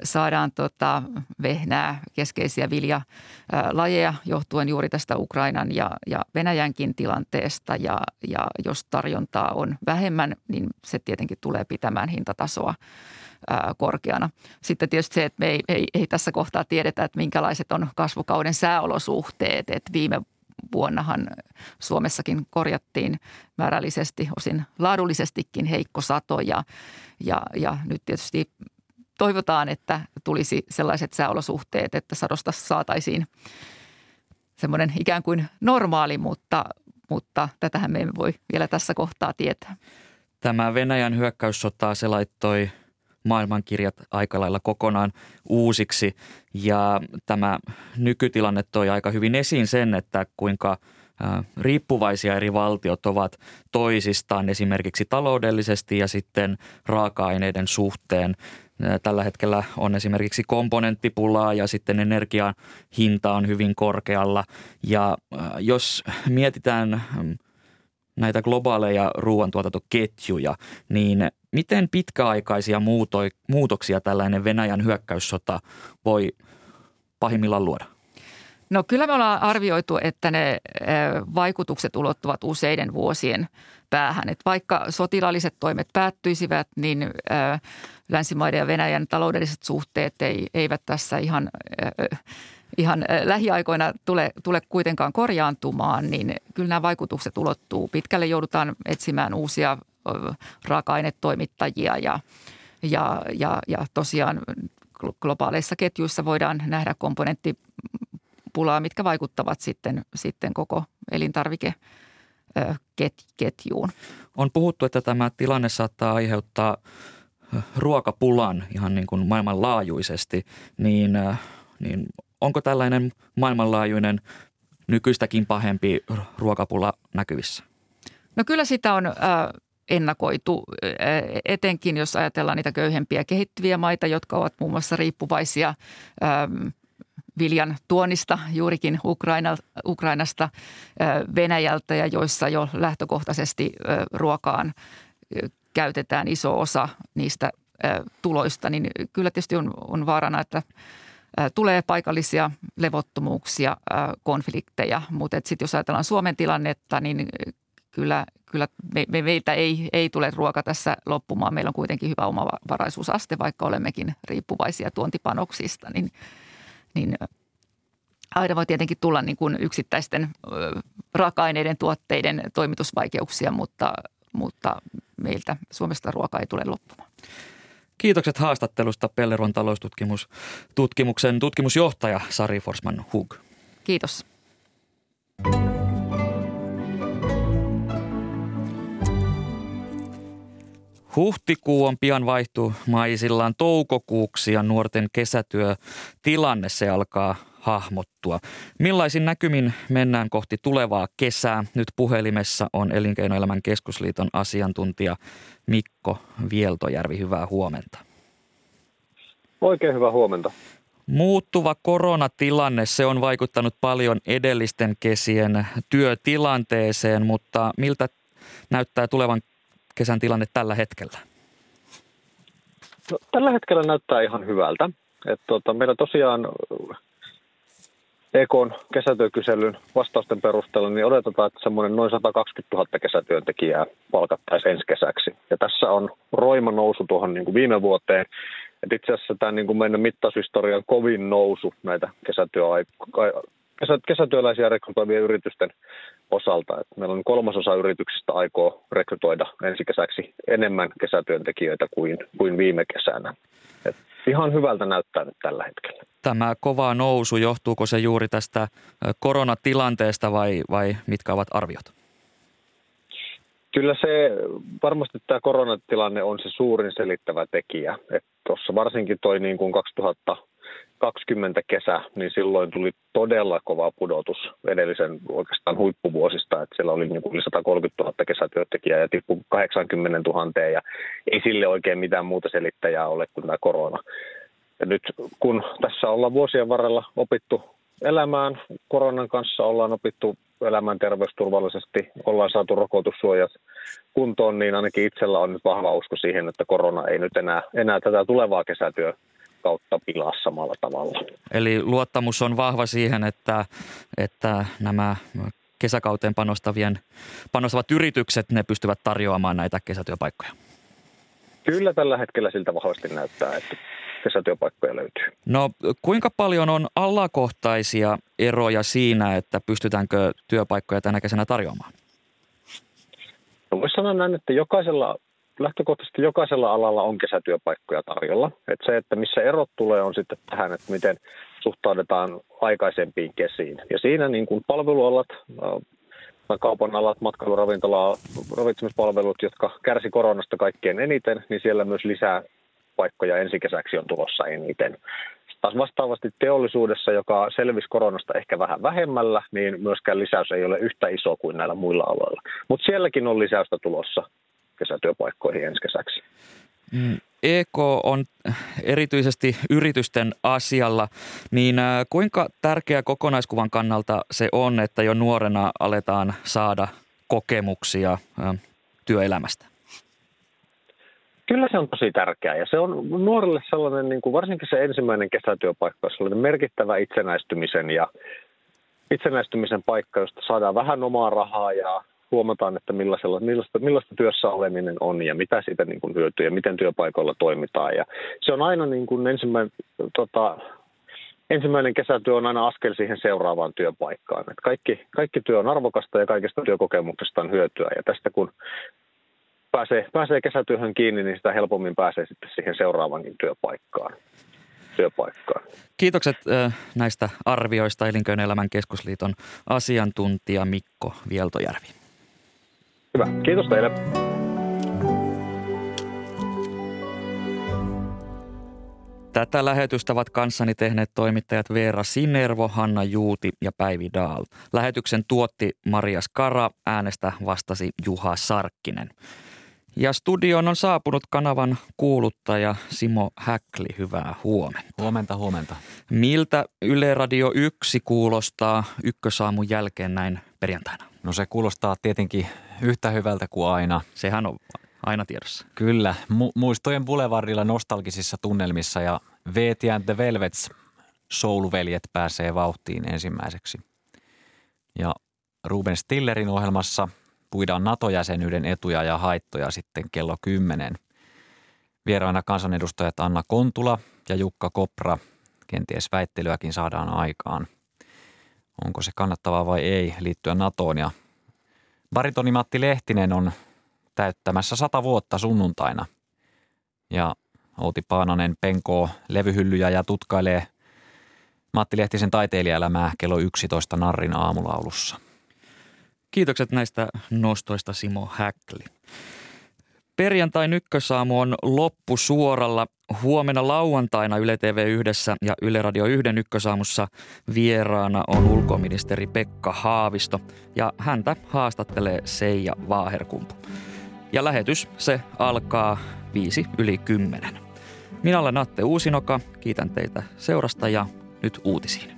saadaan tota vehnää, keskeisiä viljalajeja johtuen juuri tästä Ukrainan ja, ja Venäjänkin tilanteesta. Ja, ja jos tarjontaa on vähemmän, niin se tietenkin tulee pitämään hintatasoa ää, korkeana. Sitten tietysti se, että me ei, ei, ei tässä kohtaa tiedetä, että minkälaiset on kasvukauden sääolosuhteet. Että viime vuonnahan Suomessakin korjattiin määrällisesti, osin laadullisestikin heikko sato ja, ja, ja nyt tietysti toivotaan, että tulisi sellaiset sääolosuhteet, että sadosta saataisiin semmoinen ikään kuin normaali, mutta, mutta tätähän me emme voi vielä tässä kohtaa tietää. Tämä Venäjän hyökkäyssota, se laittoi maailmankirjat aika lailla kokonaan uusiksi. Ja tämä nykytilanne toi aika hyvin esiin sen, että kuinka riippuvaisia eri valtiot ovat toisistaan esimerkiksi taloudellisesti ja sitten raaka-aineiden suhteen. Tällä hetkellä on esimerkiksi komponenttipulaa ja sitten energian hinta on hyvin korkealla. Ja jos mietitään näitä globaaleja ruoantuotantoketjuja, niin miten pitkäaikaisia muutoksia tällainen Venäjän hyökkäyssota voi pahimmillaan luoda? No kyllä me ollaan arvioitu, että ne vaikutukset ulottuvat useiden vuosien päähän. Että vaikka sotilaalliset toimet päättyisivät, niin länsimaiden ja Venäjän taloudelliset suhteet ei, eivät tässä ihan ihan lähiaikoina tule, tule kuitenkaan korjaantumaan, niin kyllä nämä vaikutukset ulottuu. Pitkälle joudutaan etsimään uusia raaka-ainetoimittajia ja, ja, ja, ja tosiaan globaaleissa ketjuissa voidaan nähdä komponenttipulaa, mitkä vaikuttavat sitten, sitten koko elintarvikeketjuun. On puhuttu, että tämä tilanne saattaa aiheuttaa ruokapulan ihan niin kuin maailmanlaajuisesti, niin, niin onko tällainen maailmanlaajuinen nykyistäkin pahempi ruokapula näkyvissä? No kyllä sitä on ennakoitu, etenkin jos ajatellaan niitä köyhempiä kehittyviä maita, jotka ovat muun muassa riippuvaisia viljan tuonnista juurikin Ukraina, Ukrainasta Venäjältä ja joissa jo lähtökohtaisesti ruokaan käytetään iso osa niistä tuloista, niin kyllä tietysti on, on vaarana, että – tulee paikallisia levottomuuksia, konflikteja, mutta sitten jos ajatellaan Suomen tilannetta, niin kyllä, kyllä me, me, meiltä ei, ei tule ruoka tässä loppumaan. Meillä on kuitenkin hyvä omavaraisuusaste, vaikka olemmekin riippuvaisia tuontipanoksista, niin, niin aina voi tietenkin tulla niin kuin yksittäisten raaka-aineiden tuotteiden toimitusvaikeuksia, mutta, mutta meiltä Suomesta ruoka ei tule loppumaan. Kiitokset haastattelusta Pelleron taloustutkimuksen tutkimusjohtaja Sari Forsman Hug. Kiitos. Huhtikuu on pian vaihtumaisillaan toukokuuksi ja nuorten kesätyötilanne se alkaa hahmottua. Millaisin näkymin mennään kohti tulevaa kesää? Nyt puhelimessa on Elinkeinoelämän keskusliiton asiantuntija Mikko Vieltojärvi. Hyvää huomenta. Oikein hyvää huomenta. Muuttuva koronatilanne, se on vaikuttanut paljon edellisten kesien työtilanteeseen, mutta miltä näyttää tulevan kesän tilanne tällä hetkellä? No, tällä hetkellä näyttää ihan hyvältä. Et tuota, meillä tosiaan EKn kesätyökyselyn vastausten perusteella niin odotetaan, että semmoinen noin 120 000 kesätyöntekijää palkattaisiin ensi kesäksi. Ja tässä on roima nousu tuohon niin kuin viime vuoteen. Et itse asiassa tämä niin kuin meidän mittaushistorian kovin nousu näitä kesätyöaikoja kesä, kesätyöläisiä rekrytoivien yritysten osalta. Että meillä on kolmasosa yrityksistä aikoo rekrytoida ensi kesäksi enemmän kesätyöntekijöitä kuin, kuin viime kesänä. Et ihan hyvältä näyttää nyt tällä hetkellä. Tämä kova nousu, johtuuko se juuri tästä koronatilanteesta vai, vai mitkä ovat arviot? Kyllä se, varmasti tämä koronatilanne on se suurin selittävä tekijä. Tuossa varsinkin toi niin kuin 2000 20 kesä, niin silloin tuli todella kova pudotus edellisen oikeastaan huippuvuosista, että siellä oli niin kuin 130 000 kesätyöntekijää ja tippui 80 000 ja ei sille oikein mitään muuta selittäjää ole kuin tämä korona. Ja nyt kun tässä ollaan vuosien varrella opittu elämään, koronan kanssa ollaan opittu elämään terveysturvallisesti, ollaan saatu rokotussuojat kuntoon, niin ainakin itsellä on nyt vahva usko siihen, että korona ei nyt enää, enää tätä tulevaa kesätyö kautta pilaa samalla tavalla. Eli luottamus on vahva siihen, että, että nämä kesäkauteen panostavien, panostavat yritykset, ne pystyvät tarjoamaan näitä kesätyöpaikkoja? Kyllä tällä hetkellä siltä vahvasti näyttää, että kesätyöpaikkoja löytyy. No kuinka paljon on alakohtaisia eroja siinä, että pystytäänkö työpaikkoja tänä kesänä tarjoamaan? No voisi sanoa näin, että jokaisella lähtökohtaisesti jokaisella alalla on kesätyöpaikkoja tarjolla. Et se, että missä erot tulee, on sitten tähän, että miten suhtaudutaan aikaisempiin kesiin. Ja siinä niin kuin palvelualat, kaupan alat, matkailuravintola, ravitsemispalvelut, jotka kärsi koronasta kaikkein eniten, niin siellä myös lisää paikkoja ensi kesäksi on tulossa eniten. Taas vastaavasti teollisuudessa, joka selvisi koronasta ehkä vähän vähemmällä, niin myöskään lisäys ei ole yhtä iso kuin näillä muilla aloilla. Mutta sielläkin on lisäystä tulossa kesätyöpaikkoihin ensi kesäksi. Mm, EK on erityisesti yritysten asialla, niin äh, kuinka tärkeä kokonaiskuvan kannalta se on, että jo nuorena aletaan saada kokemuksia äh, työelämästä? Kyllä se on tosi tärkeää ja se on nuorille sellainen, niin kuin varsinkin se ensimmäinen kesätyöpaikka, sellainen merkittävä itsenäistymisen ja itsenäistymisen paikka, josta saadaan vähän omaa rahaa ja huomataan, että millaisella, millaista, millaista työssä oleminen on ja mitä siitä niin kuin hyötyy ja miten työpaikoilla toimitaan. Ja se on aina niin kuin ensimmäinen, tota, ensimmäinen kesätyö on aina askel siihen seuraavaan työpaikkaan. Et kaikki, kaikki työ on arvokasta ja kaikesta työkokemuksesta on hyötyä. Ja tästä kun pääsee, pääsee kesätyöhön kiinni, niin sitä helpommin pääsee sitten siihen seuraavankin työpaikkaan. työpaikkaan. Kiitokset näistä arvioista Elinkeinoelämän keskusliiton asiantuntija Mikko Vieltojärvi. Hyvä. Kiitos teille. Tätä lähetystä ovat kanssani tehneet toimittajat Veera Sinervo, Hanna Juuti ja Päivi Daal. Lähetyksen tuotti Marias Kara, äänestä vastasi Juha Sarkkinen. Ja studioon on saapunut kanavan kuuluttaja Simo Häkli. Hyvää huomenta. Huomenta, huomenta. Miltä Yle Radio 1 kuulostaa ykkösaamun jälkeen näin perjantaina? No se kuulostaa tietenkin yhtä hyvältä kuin aina. Sehän on aina tiedossa. Kyllä. Mu- muistojen Boulevardilla nostalgisissa tunnelmissa ja Veeti and the Velvets souluveljet pääsee vauhtiin ensimmäiseksi. Ja Ruben Stillerin ohjelmassa puidaan NATO-jäsenyyden etuja ja haittoja sitten kello 10. Vieraana kansanedustajat Anna Kontula ja Jukka Kopra. Kenties väittelyäkin saadaan aikaan. Onko se kannattavaa vai ei liittyä NATOon ja Baritoni Matti Lehtinen on täyttämässä sata vuotta sunnuntaina. Ja Outi Paananen penkoo levyhyllyjä ja tutkailee Matti Lehtisen taiteilijaelämää kello 11 Narrin aamulaulussa. Kiitokset näistä nostoista Simo Häkli. Perjantai ykkösaamu on loppusuoralla. Huomenna lauantaina Yle TV yhdessä ja Yle Radio yhden ykkösaamussa vieraana on ulkoministeri Pekka Haavisto ja häntä haastattelee Seija Vaaherkumpu. Ja lähetys se alkaa viisi yli kymmenen. Minä olen Atte Uusinoka, kiitän teitä seurasta ja nyt uutisiin.